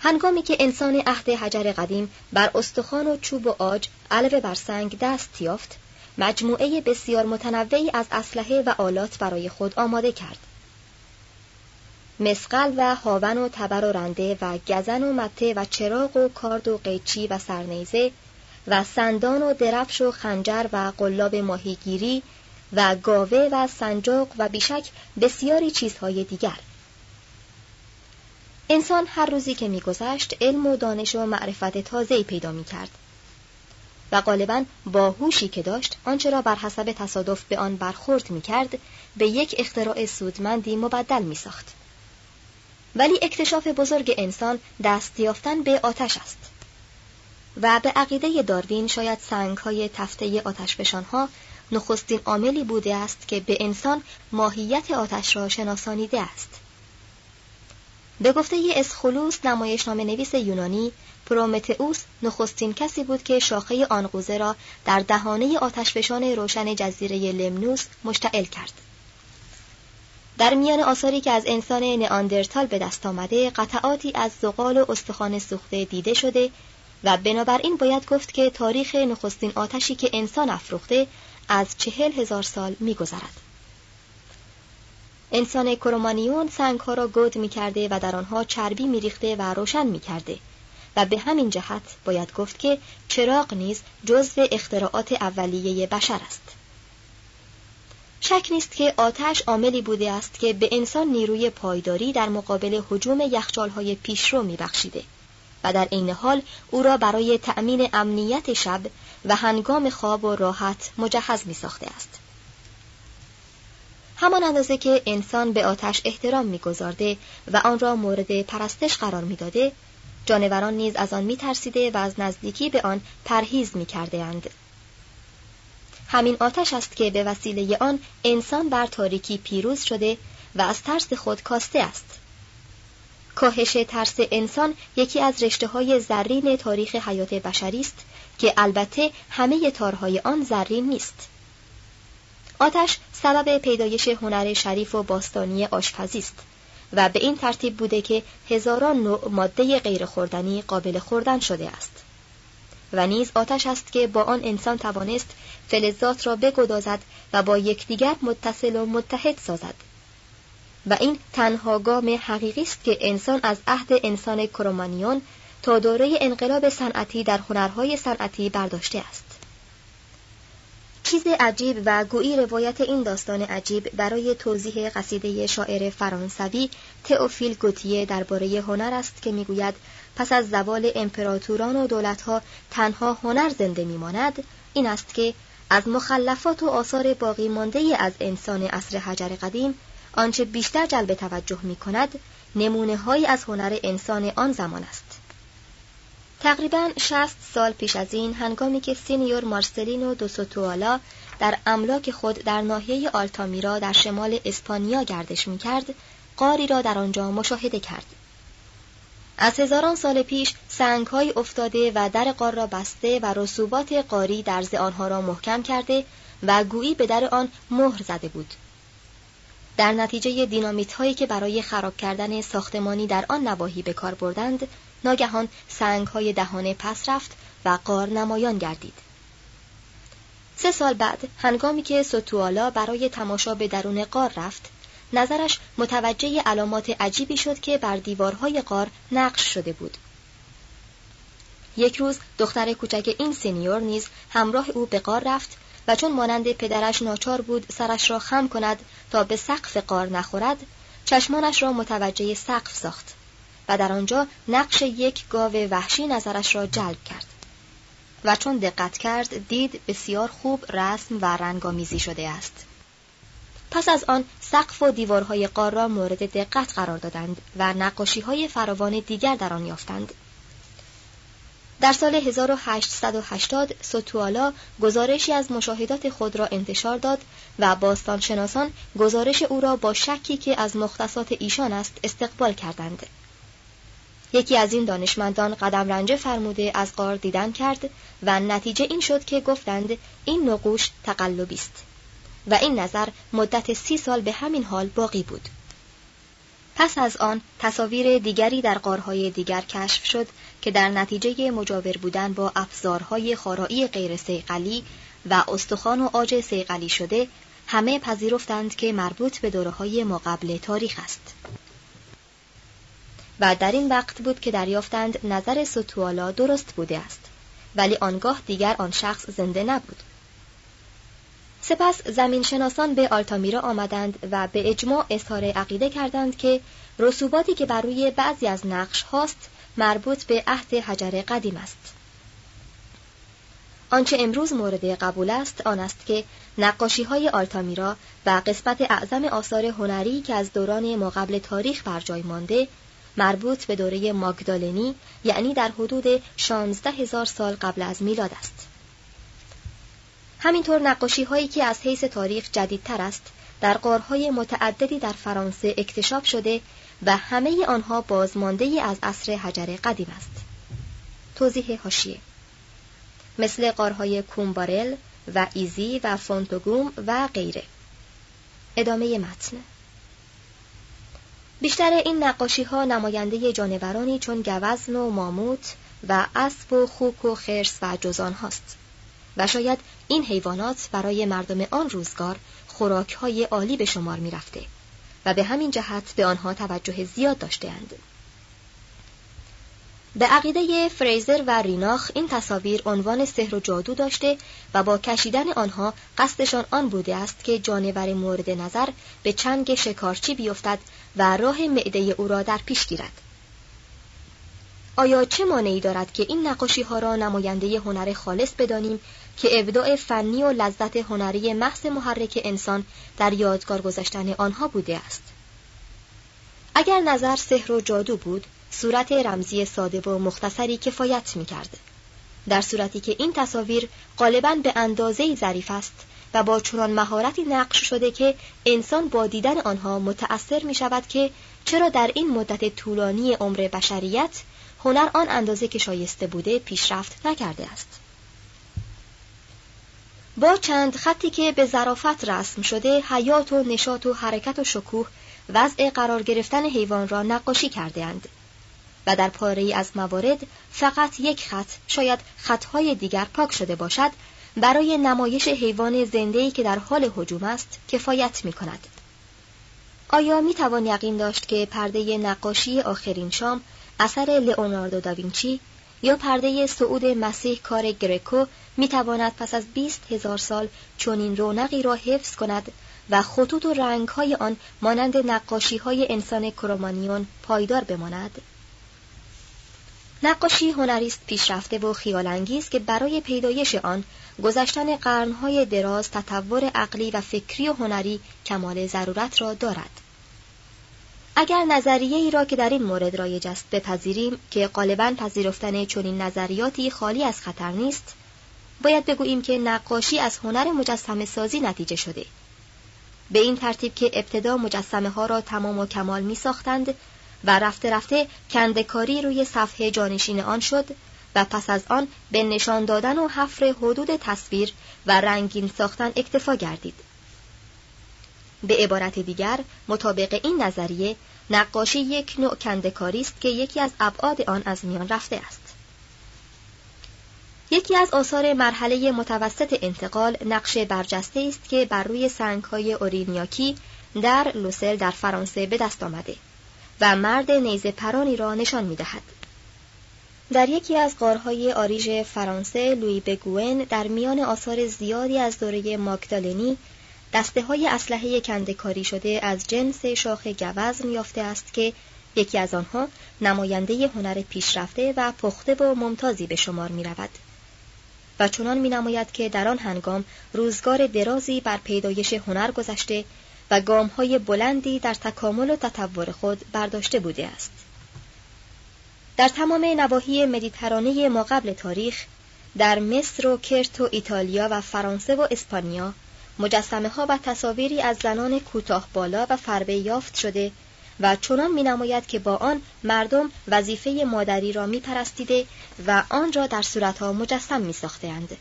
هنگامی که انسان عهد حجر قدیم بر استخوان و چوب و آج علاوه بر سنگ دست یافت مجموعه بسیار متنوعی از اسلحه و آلات برای خود آماده کرد. مسقل و هاون و تبر و رنده و گزن و مته و چراغ و کارد و قیچی و سرنیزه و سندان و درفش و خنجر و قلاب ماهیگیری و گاوه و سنجاق و بیشک بسیاری چیزهای دیگر. انسان هر روزی که میگذشت علم و دانش و معرفت تازه‌ای پیدا می‌کرد. و غالبا با هوشی که داشت آنچه را بر حسب تصادف به آن برخورد می‌کرد به یک اختراع سودمندی مبدل میساخت. ولی اکتشاف بزرگ انسان دست یافتن به آتش است. و به عقیده داروین شاید سنگ های تفته آتشفشانها نخستین عاملی بوده است که به انسان ماهیت آتش را شناسانیده است. به گفته اسخلوس نمایشنامه نویس یونانی پرومتئوس نخستین کسی بود که شاخه آنقوزه را در دهانه آتشفشان روشن جزیره لمنوس مشتعل کرد در میان آثاری که از انسان نئاندرتال به دست آمده قطعاتی از زغال و استخوان سوخته دیده شده و بنابراین باید گفت که تاریخ نخستین آتشی که انسان افروخته از چهل هزار سال میگذرد. انسان کرومانیون سنگ ها را گود می کرده و در آنها چربی می ریخته و روشن می کرده و به همین جهت باید گفت که چراغ نیز جزو اختراعات اولیه بشر است. شک نیست که آتش عاملی بوده است که به انسان نیروی پایداری در مقابل حجوم یخچالهای پیشرو میبخشیده و در عین حال او را برای تأمین امنیت شب و هنگام خواب و راحت مجهز می ساخته است. همان اندازه که انسان به آتش احترام میگذارده و آن را مورد پرستش قرار می‌داده جانوران نیز از آن میترسیده و از نزدیکی به آن پرهیز می‌کرده اند. همین آتش است که به وسیله آن انسان بر تاریکی پیروز شده و از ترس خود کاسته است. کاهش ترس انسان یکی از رشته های زرین تاریخ حیات بشری است که البته همه تارهای آن زرین نیست. آتش سبب پیدایش هنر شریف و باستانی آشپزی است و به این ترتیب بوده که هزاران نوع ماده غیر خوردنی قابل خوردن شده است. و نیز آتش است که با آن انسان توانست فلزات را بگدازد و با یکدیگر متصل و متحد سازد. و این تنها گام حقیقی است که انسان از عهد انسان کرومانیون تا دوره انقلاب صنعتی در هنرهای صنعتی برداشته است. چیز عجیب و گویی روایت این داستان عجیب برای توضیح قصیده شاعر فرانسوی تئوفیل گوتیه درباره هنر است که می‌گوید پس از زوال امپراتوران و دولتها تنها هنر زنده میماند این است که از مخلفات و آثار باقی مانده از انسان عصر حجر قدیم آنچه بیشتر جلب توجه می کند از هنر انسان آن زمان است. تقریبا 60 سال پیش از این هنگامی که سینیور مارسلینو دو سوتوالا در املاک خود در ناحیه آلتامیرا در شمال اسپانیا گردش می‌کرد قاری را در آنجا مشاهده کرد. از هزاران سال پیش سنگهای افتاده و در قار را بسته و رسوبات قاری درز آنها را محکم کرده و گویی به در آن مهر زده بود. در نتیجه دینامیت هایی که برای خراب کردن ساختمانی در آن نواحی به کار بردند ناگهان سنگ های دهانه پس رفت و قار نمایان گردید. سه سال بعد هنگامی که سوتوالا برای تماشا به درون قار رفت نظرش متوجه علامات عجیبی شد که بر دیوارهای قار نقش شده بود. یک روز دختر کوچک این سینیور نیز همراه او به قار رفت و چون مانند پدرش ناچار بود سرش را خم کند تا به سقف قار نخورد چشمانش را متوجه سقف ساخت. و در آنجا نقش یک گاو وحشی نظرش را جلب کرد. و چون دقت کرد دید بسیار خوب رسم و رنگامیزی شده است. پس از آن سقف و دیوارهای قار را مورد دقت قرار دادند و نقاشی های فراوان دیگر در آن یافتند. در سال 1880 سوتوالا گزارشی از مشاهدات خود را انتشار داد و باستانشناسان گزارش او را با شکی که از مختصات ایشان است استقبال کردند. یکی از این دانشمندان قدم رنجه فرموده از قار دیدن کرد و نتیجه این شد که گفتند این نقوش تقلبی است و این نظر مدت سی سال به همین حال باقی بود. پس از آن تصاویر دیگری در قارهای دیگر کشف شد که در نتیجه مجاور بودن با افزارهای خارایی غیر سیقلی و استخوان و آج سیقلی شده همه پذیرفتند که مربوط به دوره های مقبل تاریخ است. و در این وقت بود که دریافتند نظر سوتوالا درست بوده است ولی آنگاه دیگر آن شخص زنده نبود. سپس زمین شناسان به آلتامیرا آمدند و به اجماع اظهار عقیده کردند که رسوباتی که بر روی بعضی از نقش هاست مربوط به عهد حجر قدیم است. آنچه امروز مورد قبول است آن است که نقاشی های آلتامیرا و قسمت اعظم آثار هنری که از دوران مقابل تاریخ بر جای مانده مربوط به دوره ماگدالنی یعنی در حدود 16 هزار سال قبل از میلاد است. همینطور نقاشی هایی که از حیث تاریخ جدیدتر است در قارهای متعددی در فرانسه اکتشاف شده و همه آنها بازمانده از عصر حجر قدیم است. توضیح هاشیه مثل قارهای کومبارل و ایزی و فونتوگوم و غیره. ادامه متن بیشتر این نقاشی ها نماینده جانورانی چون گوزن و ماموت و اسب و خوک و خرس و جزان هاست. و شاید این حیوانات برای مردم آن روزگار خوراک های عالی به شمار می رفته و به همین جهت به آنها توجه زیاد داشتهاند. به عقیده فریزر و ریناخ این تصاویر عنوان سحر و جادو داشته و با کشیدن آنها قصدشان آن بوده است که جانور مورد نظر به چنگ شکارچی بیفتد و راه معده او را در پیش گیرد. آیا چه مانعی دارد که این نقاشی ها را نماینده هنر خالص بدانیم که ابداع فنی و لذت هنری محض محرک انسان در یادگار گذاشتن آنها بوده است اگر نظر سحر و جادو بود صورت رمزی ساده و مختصری کفایت می کرد. در صورتی که این تصاویر غالبا به اندازه ظریف است و با چنان مهارتی نقش شده که انسان با دیدن آنها متأثر می شود که چرا در این مدت طولانی عمر بشریت هنر آن اندازه که شایسته بوده پیشرفت نکرده است. با چند خطی که به ظرافت رسم شده حیات و نشاط و حرکت و شکوه وضع قرار گرفتن حیوان را نقاشی کرده اند. و در پاره از موارد فقط یک خط شاید خطهای دیگر پاک شده باشد برای نمایش حیوان زنده‌ای که در حال هجوم است کفایت می کند. آیا می توان یقین داشت که پرده نقاشی آخرین شام اثر لئوناردو داوینچی یا پرده سعود مسیح کار گرکو می تواند پس از بیست هزار سال چنین رونقی را حفظ کند و خطوط و رنگ های آن مانند نقاشی های انسان کرومانیون پایدار بماند؟ نقاشی هنریست پیشرفته و خیالانگیز که برای پیدایش آن گذشتن قرنهای دراز تطور عقلی و فکری و هنری کمال ضرورت را دارد. اگر نظریه ای را که در این مورد رایج است بپذیریم که غالبا پذیرفتن چنین نظریاتی خالی از خطر نیست باید بگوییم که نقاشی از هنر مجسمه سازی نتیجه شده به این ترتیب که ابتدا مجسمه ها را تمام و کمال می ساختند و رفته رفته کندکاری روی صفحه جانشین آن شد و پس از آن به نشان دادن و حفر حدود تصویر و رنگین ساختن اکتفا گردید. به عبارت دیگر مطابق این نظریه نقاشی یک نوع کندکاری است که یکی از ابعاد آن از میان رفته است. یکی از آثار مرحله متوسط انتقال نقش برجسته است که بر روی سنگهای اورینیاکی در لوسل در فرانسه به دست آمده و مرد نیزه پرانی را نشان می دهد. در یکی از قارهای آریژ فرانسه لوی بگوئن در میان آثار زیادی از دوره ماگدالنی دسته های اسلحه کندکاری شده از جنس شاخ گوزن یافته است که یکی از آنها نماینده هنر پیشرفته و پخته و ممتازی به شمار می رود. و چنان می نماید که در آن هنگام روزگار درازی بر پیدایش هنر گذشته و گام های بلندی در تکامل و تطور خود برداشته بوده است. در تمام نواحی مدیترانه ما قبل تاریخ در مصر و کرت و ایتالیا و فرانسه و اسپانیا مجسمه ها و تصاویری از زنان کوتاه بالا و فربه یافت شده و چنان می نماید که با آن مردم وظیفه مادری را می پرستیده و آن را در صورتها مجسم می اند.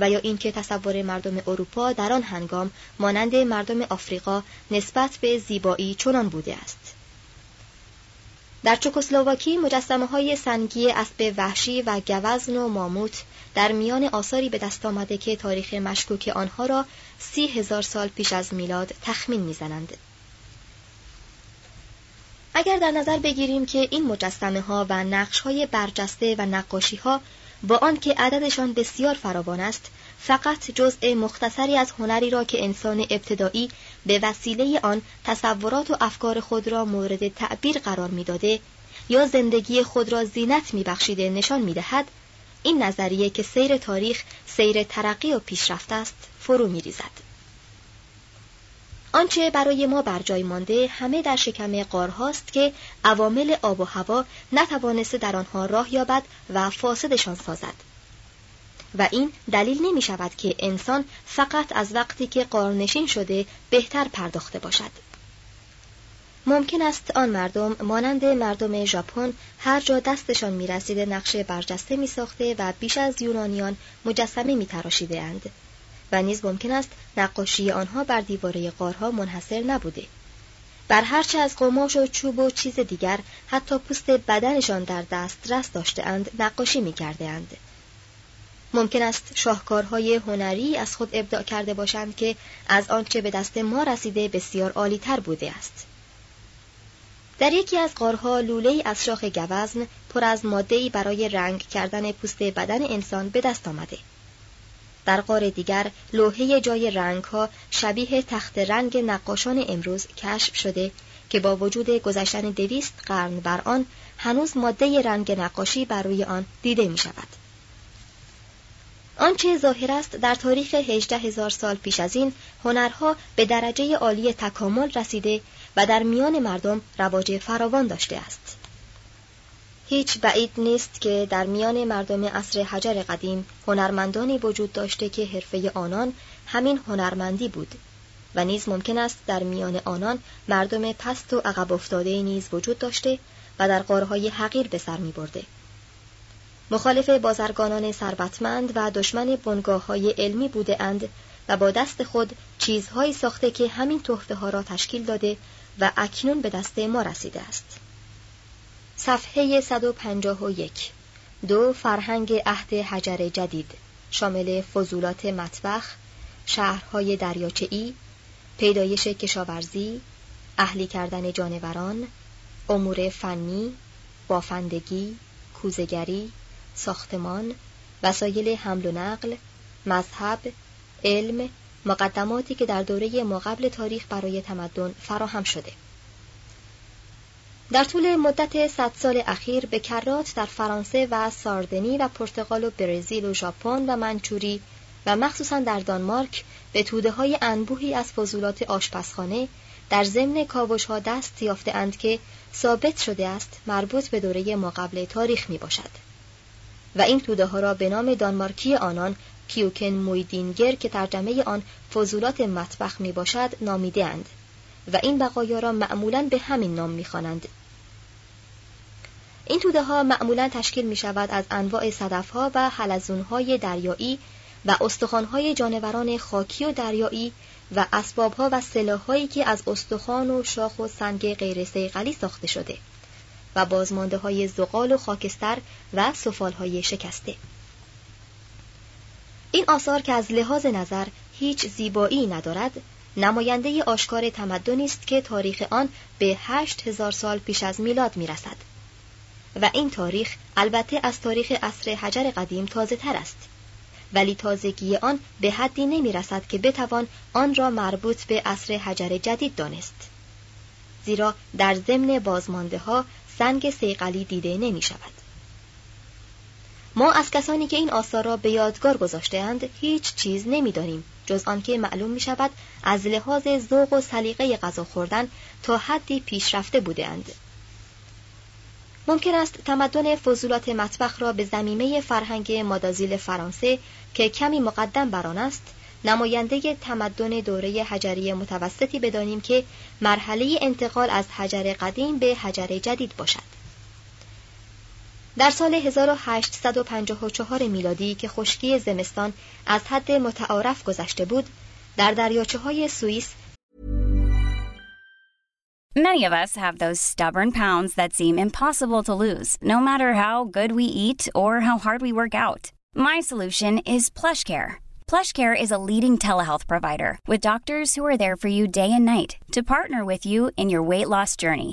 و یا اینکه تصور مردم اروپا در آن هنگام مانند مردم آفریقا نسبت به زیبایی چنان بوده است. در چکسلواکی مجسمه های سنگی اسب وحشی و گوزن و ماموت در میان آثاری به دست آمده که تاریخ مشکوک آنها را سی هزار سال پیش از میلاد تخمین می‌زنند. اگر در نظر بگیریم که این مجسمه ها و نقش های برجسته و نقاشی ها با آنکه عددشان بسیار فراوان است فقط جزء مختصری از هنری را که انسان ابتدایی به وسیله آن تصورات و افکار خود را مورد تعبیر قرار می‌داده یا زندگی خود را زینت میبخشیده نشان می‌دهد این نظریه که سیر تاریخ سیر ترقی و پیشرفت است فرو میریزد. آنچه برای ما بر جای مانده همه در شکم قارهاست که عوامل آب و هوا نتوانسته در آنها راه یابد و فاسدشان سازد و این دلیل نمی شود که انسان فقط از وقتی که قارنشین شده بهتر پرداخته باشد ممکن است آن مردم مانند مردم ژاپن هر جا دستشان می‌رسیده نقشه برجسته می ساخته و بیش از یونانیان مجسمه می تراشیده اند. و نیز ممکن است نقاشی آنها بر دیواره قارها منحصر نبوده بر هرچه از قماش و چوب و چیز دیگر حتی پوست بدنشان در دسترس داشتهاند نقاشی می کرده اند. ممکن است شاهکارهای هنری از خود ابداع کرده باشند که از آنچه به دست ما رسیده بسیار عالیتر بوده است. در یکی از قارها لوله از شاخ گوزن پر از ماده‌ای برای رنگ کردن پوست بدن انسان به دست آمده. در قار دیگر لوحه جای رنگ ها شبیه تخت رنگ نقاشان امروز کشف شده که با وجود گذشتن دویست قرن بر آن هنوز ماده رنگ نقاشی بر روی آن دیده می شود. آنچه ظاهر است در تاریخ هجده هزار سال پیش از این هنرها به درجه عالی تکامل رسیده و در میان مردم رواج فراوان داشته است. هیچ بعید نیست که در میان مردم عصر حجر قدیم هنرمندانی وجود داشته که حرفه آنان همین هنرمندی بود و نیز ممکن است در میان آنان مردم پست و عقب افتاده نیز وجود داشته و در قارهای حقیر به سر می برده. مخالف بازرگانان ثروتمند و دشمن بنگاه های علمی بوده اند و با دست خود چیزهایی ساخته که همین تحفه ها را تشکیل داده و اکنون به دست ما رسیده است. صفحه 151 دو فرهنگ عهد حجر جدید شامل فضولات مطبخ شهرهای دریاچه‌ای پیدایش کشاورزی اهلی کردن جانوران امور فنی بافندگی کوزگری ساختمان وسایل حمل و نقل مذهب علم مقدماتی که در دوره ماقبل تاریخ برای تمدن فراهم شده. در طول مدت صد سال اخیر به کرات در فرانسه و ساردنی و پرتغال و برزیل و ژاپن و منچوری و مخصوصا در دانمارک به توده های انبوهی از فضولات آشپزخانه در ضمن کاوش ها دست یافته اند که ثابت شده است مربوط به دوره ماقبل تاریخ می باشد و این توده ها را به نام دانمارکی آنان کیوکن مویدینگر که ترجمه آن فضولات مطبخ می باشد نامیده اند و این بقایا را معمولا به همین نام می خوانند. این توده ها معمولا تشکیل می شود از انواع صدف ها و حلزون های دریایی و استخوان های جانوران خاکی و دریایی و اسباب ها و سلاح هایی که از استخوان و شاخ و سنگ غیر سیقلی ساخته شده و بازمانده های زغال و خاکستر و سفال های شکسته. این آثار که از لحاظ نظر هیچ زیبایی ندارد نماینده آشکار تمدنی است که تاریخ آن به هشت هزار سال پیش از میلاد می رسد. و این تاریخ البته از تاریخ عصر حجر قدیم تازه تر است. ولی تازگی آن به حدی نمی رسد که بتوان آن را مربوط به عصر حجر جدید دانست. زیرا در ضمن بازمانده ها سنگ سیقلی دیده نمی شود ما از کسانی که این آثار را به یادگار گذاشتهاند هیچ چیز نمی‌دانیم. جز آنکه معلوم می شود از لحاظ ذوق و سلیقه غذا خوردن تا حدی پیشرفته بودهاند. ممکن است تمدن فضولات مطبخ را به زمینه فرهنگ مادازیل فرانسه که کمی مقدم بر آن است نماینده تمدن دوره حجری متوسطی بدانیم که مرحله انتقال از حجر قدیم به حجر جدید باشد در سال 1854 میلادی که خشکی زمستان از حد متعارف گذشته بود در دریاچه های سوئیس Many of us have those stubborn pounds that seem impossible to lose, no matter how good we eat or how hard we work out. My solution is PlushCare. PlushCare is a leading telehealth provider with doctors who are there for you day and night to partner with you in your weight loss journey.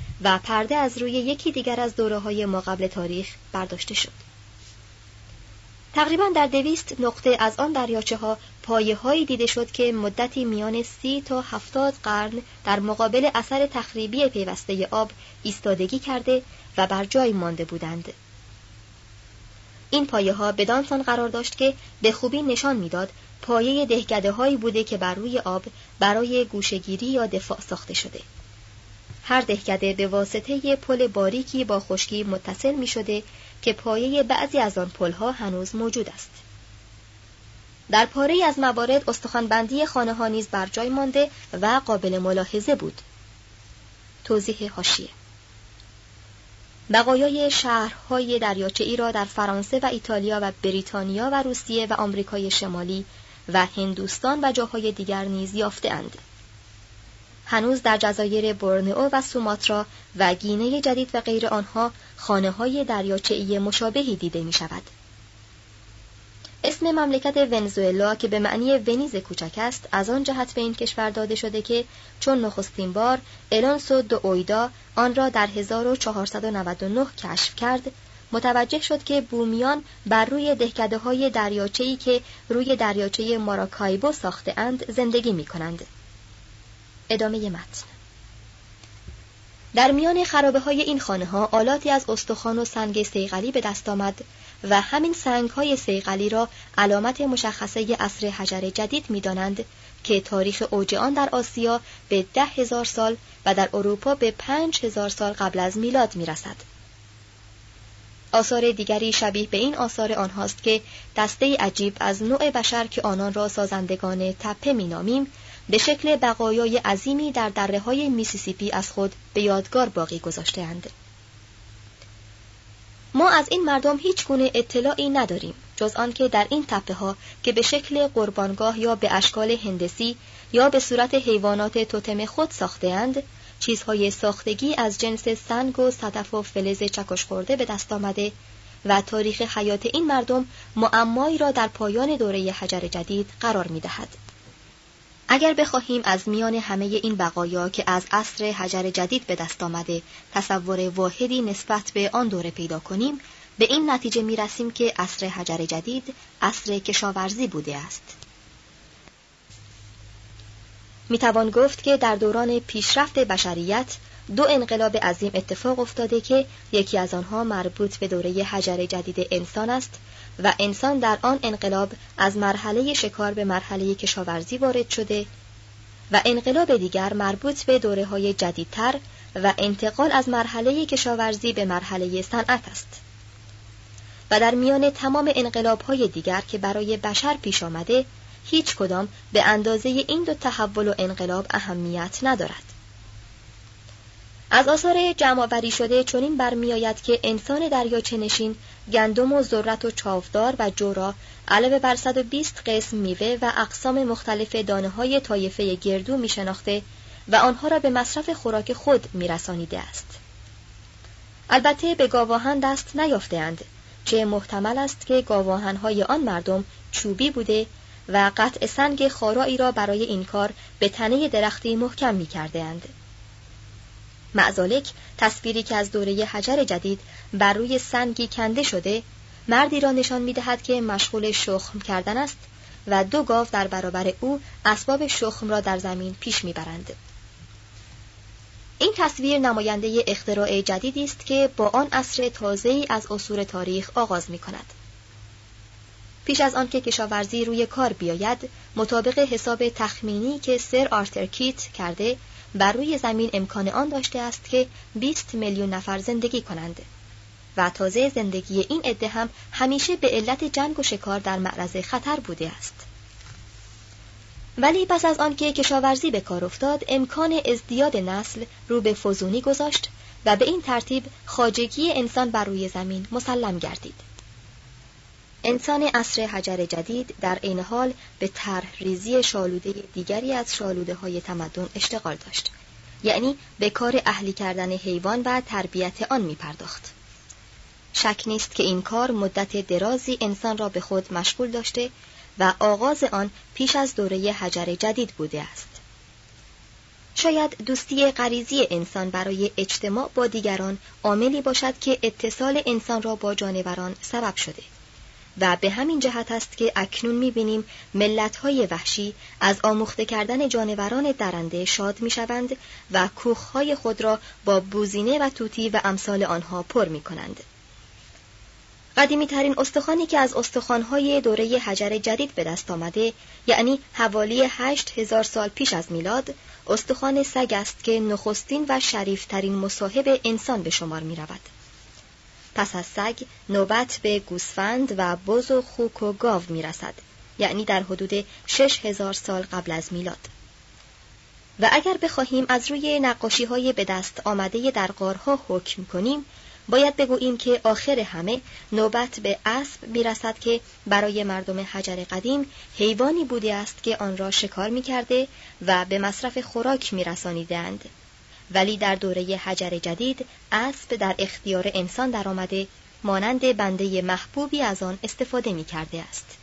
و پرده از روی یکی دیگر از دوره های ماقبل تاریخ برداشته شد. تقریبا در دویست نقطه از آن دریاچه ها پایه هایی دیده شد که مدتی میان سی تا هفتاد قرن در مقابل اثر تخریبی پیوسته آب ایستادگی کرده و بر جای مانده بودند. این پایه ها بدانسان قرار داشت که به خوبی نشان می‌داد پایه دهگده هایی بوده که بر روی آب برای گوشگیری یا دفاع ساخته شده. هر دهکده به واسطه پل باریکی با خشکی متصل می شده که پایه بعضی از آن پلها هنوز موجود است. در پاره از موارد استخوانبندی خانه ها نیز بر جای مانده و قابل ملاحظه بود. توضیح هاشیه بقایای شهرهای دریاچه ای را در فرانسه و ایتالیا و بریتانیا و روسیه و آمریکای شمالی و هندوستان و جاهای دیگر نیز یافته اند. هنوز در جزایر برنئو و سوماترا و گینه جدید و غیر آنها خانه های دریاچه‌ای مشابهی دیده می شود. اسم مملکت ونزوئلا که به معنی ونیز کوچک است از آن جهت به این کشور داده شده که چون نخستین بار الونسو دو اویدا آن را در 1499 کشف کرد متوجه شد که بومیان بر روی دهکده های دریاچه‌ای که روی دریاچه ماراکایبو ساخته اند زندگی می کنند. ادامه متن در میان خرابه های این خانه ها آلاتی از استخوان و سنگ سیغلی به دست آمد و همین سنگ های سیغلی را علامت مشخصه اصر حجر جدید می دانند که تاریخ اوج آن در آسیا به ده هزار سال و در اروپا به پنج هزار سال قبل از میلاد می رسد. آثار دیگری شبیه به این آثار آنهاست که دسته عجیب از نوع بشر که آنان را سازندگان تپه می نامیم به شکل بقایای عظیمی در دره های میسیسیپی از خود به یادگار باقی گذاشتهاند. ما از این مردم هیچ گونه اطلاعی نداریم جز آنکه در این تپه ها که به شکل قربانگاه یا به اشکال هندسی یا به صورت حیوانات توتم خود ساختهاند چیزهای ساختگی از جنس سنگ و صدف و فلز چکش خورده به دست آمده و تاریخ حیات این مردم معمایی را در پایان دوره حجر جدید قرار می دهد. اگر بخواهیم از میان همه این بقایا که از عصر حجر جدید به دست آمده تصور واحدی نسبت به آن دوره پیدا کنیم به این نتیجه می رسیم که عصر حجر جدید عصر کشاورزی بوده است. می توان گفت که در دوران پیشرفت بشریت دو انقلاب عظیم اتفاق افتاده که یکی از آنها مربوط به دوره حجر جدید انسان است و انسان در آن انقلاب از مرحله شکار به مرحله کشاورزی وارد شده و انقلاب دیگر مربوط به دوره های جدیدتر و انتقال از مرحله کشاورزی به مرحله صنعت است. و در میان تمام انقلاب های دیگر که برای بشر پیش آمده هیچ کدام به اندازه این دو تحول و انقلاب اهمیت ندارد. از آثار جمعآوری شده چنین برمیآید که انسان دریاچه نشین گندم و ذرت و چاودار و جورا علاوه بر 120 قسم میوه و اقسام مختلف دانه های طایفه گردو می شناخته و آنها را به مصرف خوراک خود می رسانیده است. البته به گاواهن دست نیافتهاند چه محتمل است که گاواهن های آن مردم چوبی بوده و قطع سنگ خارایی را برای این کار به تنه درختی محکم می کرده. معزالک تصویری که از دوره حجر جدید بر روی سنگی کنده شده مردی را نشان می دهد که مشغول شخم کردن است و دو گاو در برابر او اسباب شخم را در زمین پیش می‌برند. این تصویر نماینده اختراع جدیدی است که با آن عصر تازه‌ای از اصول تاریخ آغاز می کند. پیش از آنکه کشاورزی روی کار بیاید مطابق حساب تخمینی که سر آرتر کیت کرده بر روی زمین امکان آن داشته است که 20 میلیون نفر زندگی کنند. و تازه زندگی این عده هم همیشه به علت جنگ و شکار در معرض خطر بوده است. ولی پس از آنکه کشاورزی به کار افتاد امکان ازدیاد نسل رو به فزونی گذاشت و به این ترتیب خاجگی انسان بر روی زمین مسلم گردید. انسان عصر حجر جدید در این حال به طرح ریزی شالوده دیگری از شالوده های تمدن اشتغال داشت یعنی به کار اهلی کردن حیوان و تربیت آن می پرداخت. شک نیست که این کار مدت درازی انسان را به خود مشغول داشته و آغاز آن پیش از دوره حجر جدید بوده است. شاید دوستی غریزی انسان برای اجتماع با دیگران عاملی باشد که اتصال انسان را با جانوران سبب شده. و به همین جهت است که اکنون می‌بینیم ملتهای وحشی از آموخته کردن جانوران درنده شاد می‌شوند و کوخهای خود را با بوزینه و توتی و امثال آنها پر می کنند. قدیمی ترین استخوانی که از استخوانهای دوره حجر جدید به دست آمده یعنی حوالی هشت هزار سال پیش از میلاد استخوان سگ است که نخستین و شریفترین مصاحب انسان به شمار می رود. پس از سگ نوبت به گوسفند و بز و خوک و گاو می رسد یعنی در حدود شش هزار سال قبل از میلاد و اگر بخواهیم از روی نقاشی های به دست آمده در غارها حکم کنیم باید بگوییم که آخر همه نوبت به اسب می‌رسد که برای مردم حجر قدیم حیوانی بوده است که آن را شکار می کرده و به مصرف خوراک می رسانیدند. ولی در دوره حجر جدید اسب در اختیار انسان درآمده مانند بنده محبوبی از آن استفاده می کرده است.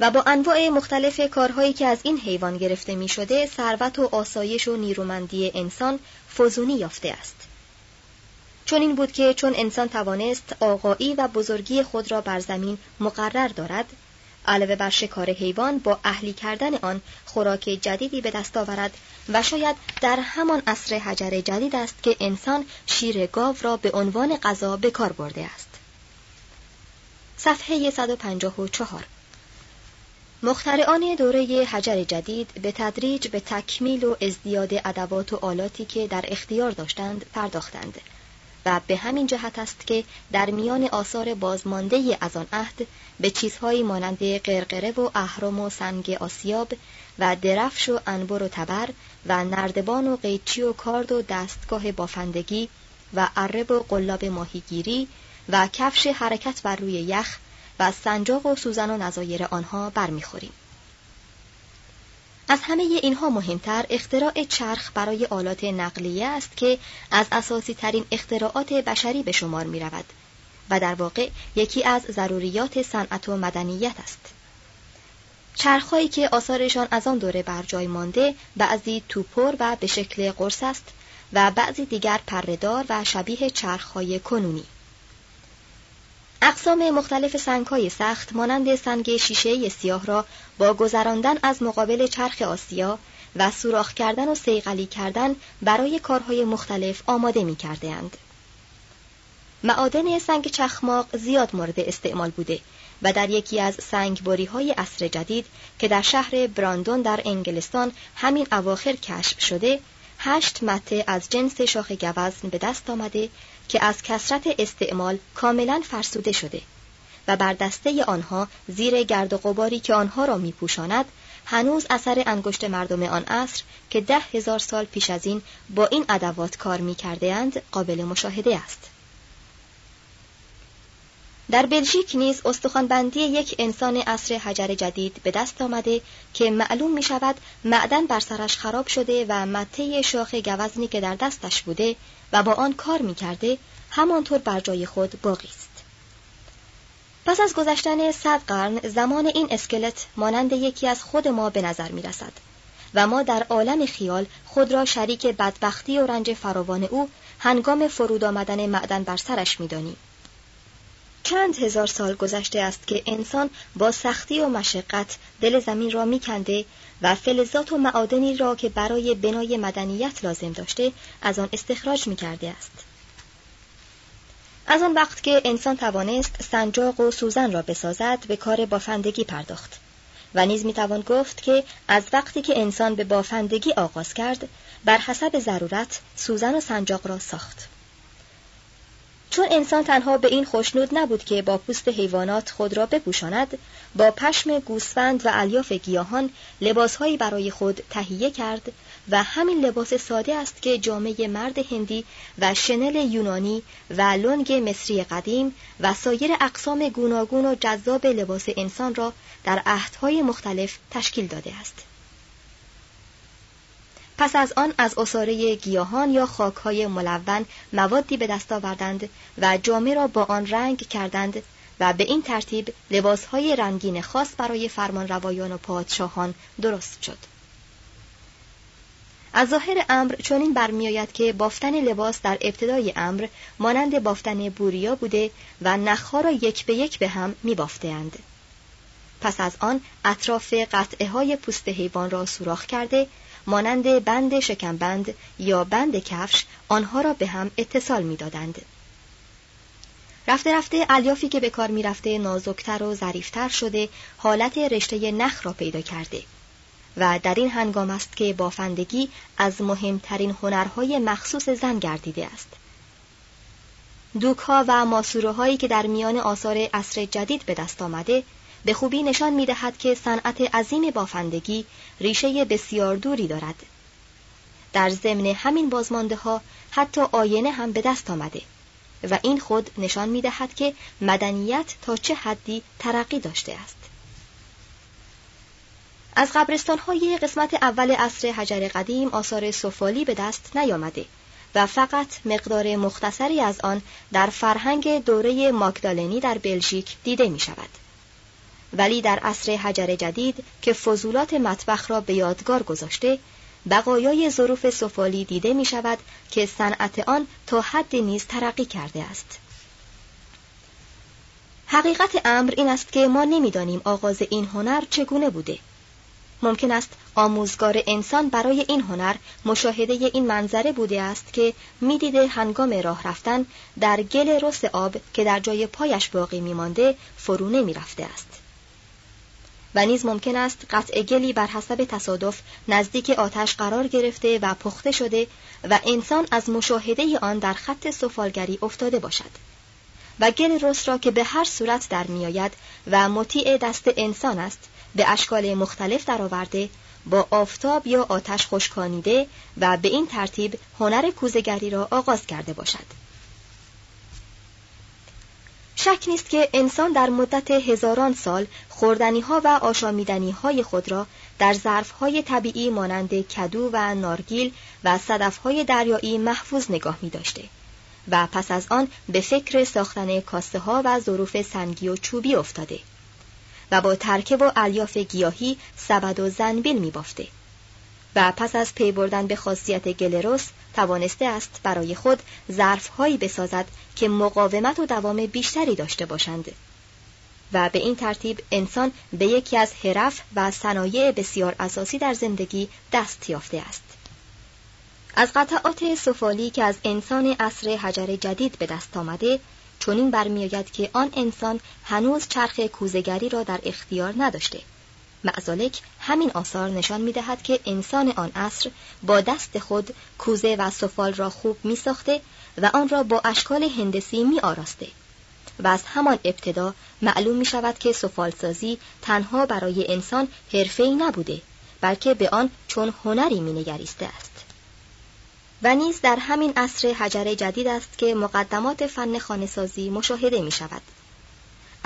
و با انواع مختلف کارهایی که از این حیوان گرفته می شده ثروت و آسایش و نیرومندی انسان فزونی یافته است. چون این بود که چون انسان توانست آقایی و بزرگی خود را بر زمین مقرر دارد علاوه بر شکار حیوان با اهلی کردن آن خوراک جدیدی به دست آورد و شاید در همان عصر حجر جدید است که انسان شیر گاو را به عنوان غذا به کار برده است. صفحه 154 مخترعان دوره حجر جدید به تدریج به تکمیل و ازدیاد ادوات و آلاتی که در اختیار داشتند پرداختند. و به همین جهت است که در میان آثار بازمانده از آن عهد به چیزهایی مانند قرقره و اهرم و سنگ آسیاب و درفش و انبر و تبر و نردبان و قیچی و کارد و دستگاه بافندگی و عرب و قلاب ماهیگیری و کفش حرکت بر روی یخ و سنجاق و سوزن و نظایر آنها برمیخوریم. از همه اینها مهمتر اختراع چرخ برای آلات نقلیه است که از اساسی ترین اختراعات بشری به شمار می رود و در واقع یکی از ضروریات صنعت و مدنیت است. چرخهایی که آثارشان از آن دوره بر جای مانده بعضی توپر و به شکل قرص است و بعضی دیگر پردار و شبیه چرخهای کنونی. اقسام مختلف سنگهای سخت مانند سنگ شیشه سیاه را با گذراندن از مقابل چرخ آسیا و سوراخ کردن و سیغلی کردن برای کارهای مختلف آماده می کرده اند. معادن سنگ چخماق زیاد مورد استعمال بوده و در یکی از سنگباری های عصر جدید که در شهر براندون در انگلستان همین اواخر کشف شده هشت مته از جنس شاخ گوزن به دست آمده که از کسرت استعمال کاملا فرسوده شده و بر دسته آنها زیر گرد و غباری که آنها را میپوشاند هنوز اثر انگشت مردم آن عصر که ده هزار سال پیش از این با این ادوات کار می اند قابل مشاهده است. در بلژیک نیز استخوانبندی یک انسان عصر حجر جدید به دست آمده که معلوم می شود معدن بر سرش خراب شده و مته شاخ گوزنی که در دستش بوده و با آن کار می کرده همانطور بر جای خود باقی است. پس از گذشتن صد قرن زمان این اسکلت مانند یکی از خود ما به نظر می رسد و ما در عالم خیال خود را شریک بدبختی و رنج فراوان او هنگام فرود آمدن معدن بر سرش می دانیم. چند هزار سال گذشته است که انسان با سختی و مشقت دل زمین را میکنده و فلزات و معادنی را که برای بنای مدنیت لازم داشته از آن استخراج می‌کرده است. از آن وقت که انسان توانست سنجاق و سوزن را بسازد به کار بافندگی پرداخت و نیز می‌توان گفت که از وقتی که انسان به بافندگی آغاز کرد بر حسب ضرورت سوزن و سنجاق را ساخت. چون انسان تنها به این خوشنود نبود که با پوست حیوانات خود را بپوشاند با پشم گوسفند و الیاف گیاهان لباسهایی برای خود تهیه کرد و همین لباس ساده است که جامعه مرد هندی و شنل یونانی و لنگ مصری قدیم و سایر اقسام گوناگون و جذاب لباس انسان را در عهدهای مختلف تشکیل داده است. پس از آن از اصاره گیاهان یا خاکهای ملون موادی به دست آوردند و جامعه را با آن رنگ کردند و به این ترتیب لباسهای رنگین خاص برای فرمان روایان و پادشاهان درست شد. از ظاهر امر چنین برمیآید که بافتن لباس در ابتدای امر مانند بافتن بوریا بوده و نخها را یک به یک به هم می بافتند. پس از آن اطراف قطعه های پوست حیوان را سوراخ کرده مانند بند شکمبند یا بند کفش آنها را به هم اتصال می‌دادند. رفته رفته الیافی که به کار می‌رفته نازکتر و ظریفتر شده حالت رشته نخ را پیدا کرده و در این هنگام است که بافندگی از مهمترین هنرهای مخصوص زن گردیده است. دوکها و ماسوره هایی که در میان آثار عصر جدید به دست آمده به خوبی نشان می دهد که صنعت عظیم بافندگی ریشه بسیار دوری دارد. در ضمن همین بازمانده ها حتی آینه هم به دست آمده و این خود نشان می دهد که مدنیت تا چه حدی ترقی داشته است. از قبرستان های قسمت اول عصر حجر قدیم آثار سفالی به دست نیامده و فقط مقدار مختصری از آن در فرهنگ دوره ماگدالنی در بلژیک دیده می شود. ولی در عصر حجر جدید که فضولات مطبخ را به یادگار گذاشته بقایای ظروف سفالی دیده می شود که صنعت آن تا حد نیز ترقی کرده است. حقیقت امر این است که ما نمی‌دانیم آغاز این هنر چگونه بوده. ممکن است آموزگار انسان برای این هنر مشاهده این منظره بوده است که می‌دیده هنگام راه رفتن در گل رس آب که در جای پایش باقی میمانده فرو نمی‌رفته است. و نیز ممکن است قطع گلی بر حسب تصادف نزدیک آتش قرار گرفته و پخته شده و انسان از مشاهده آن در خط سفالگری افتاده باشد. و گل رس را که به هر صورت در میآید و مطیع دست انسان است به اشکال مختلف درآورده با آفتاب یا آتش خشکانیده و به این ترتیب هنر کوزگری را آغاز کرده باشد. شک نیست که انسان در مدت هزاران سال خوردنی ها و آشامیدنی های خود را در ظرف های طبیعی مانند کدو و نارگیل و صدف های دریایی محفوظ نگاه می داشته و پس از آن به فکر ساختن کاسه ها و ظروف سنگی و چوبی افتاده و با ترکه و الیاف گیاهی سبد و زنبیل می بافته. و پس از پی بردن به خاصیت گلروس توانسته است برای خود ظرفهایی بسازد که مقاومت و دوام بیشتری داشته باشند. و به این ترتیب انسان به یکی از حرف و صنایع بسیار اساسی در زندگی دست یافته است. از قطعات سفالی که از انسان عصر حجر جدید به دست آمده چنین برمیآید که آن انسان هنوز چرخ کوزگری را در اختیار نداشته. معزالک همین آثار نشان می دهد که انسان آن عصر با دست خود کوزه و سفال را خوب می ساخته و آن را با اشکال هندسی می آراسته. و از همان ابتدا معلوم می شود که سفالسازی تنها برای انسان حرفه‌ای نبوده بلکه به آن چون هنری می نگریسته است. و نیز در همین عصر حجر جدید است که مقدمات فن خانه‌سازی مشاهده می شود.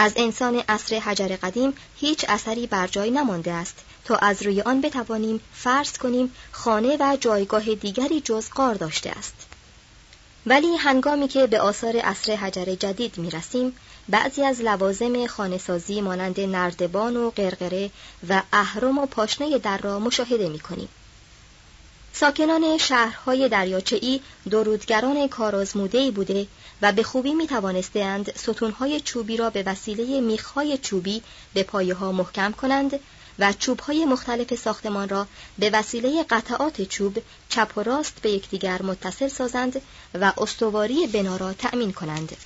از انسان عصر حجر قدیم هیچ اثری بر جای نمانده است تا از روی آن بتوانیم فرض کنیم خانه و جایگاه دیگری جز قار داشته است ولی هنگامی که به آثار عصر حجر جدید می رسیم بعضی از لوازم خانهسازی مانند نردبان و قرقره و اهرم و پاشنه در را مشاهده می کنیم. ساکنان شهرهای دریاچه‌ای درودگران کارآزموده‌ای بوده و به خوبی می توانستند ستونهای چوبی را به وسیله میخهای چوبی به پایه ها محکم کنند و چوبهای مختلف ساختمان را به وسیله قطعات چوب چپ و راست به یکدیگر متصل سازند و استواری بنا را تأمین کنند.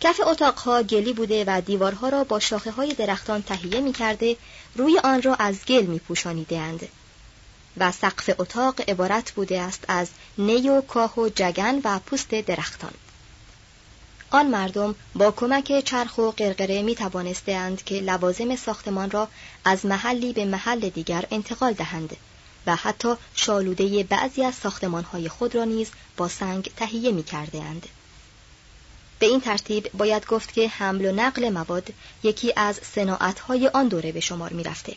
کف اتاقها گلی بوده و دیوارها را با شاخه های درختان تهیه می کرده روی آن را از گل می پوشانیده و سقف اتاق عبارت بوده است از نی و کاه و جگن و پوست درختان آن مردم با کمک چرخ و قرقره می توانستند که لوازم ساختمان را از محلی به محل دیگر انتقال دهند و حتی شالوده بعضی از ساختمانهای خود را نیز با سنگ تهیه می کرده اند. به این ترتیب باید گفت که حمل و نقل مواد یکی از صناعتهای آن دوره به شمار می رفته.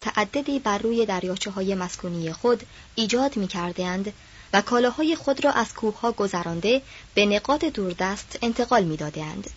تعددی بر روی دریاچه های مسکونی خود ایجاد می کردند و کالاهای خود را از کوه ها گذرانده به نقاط دوردست انتقال می دادند.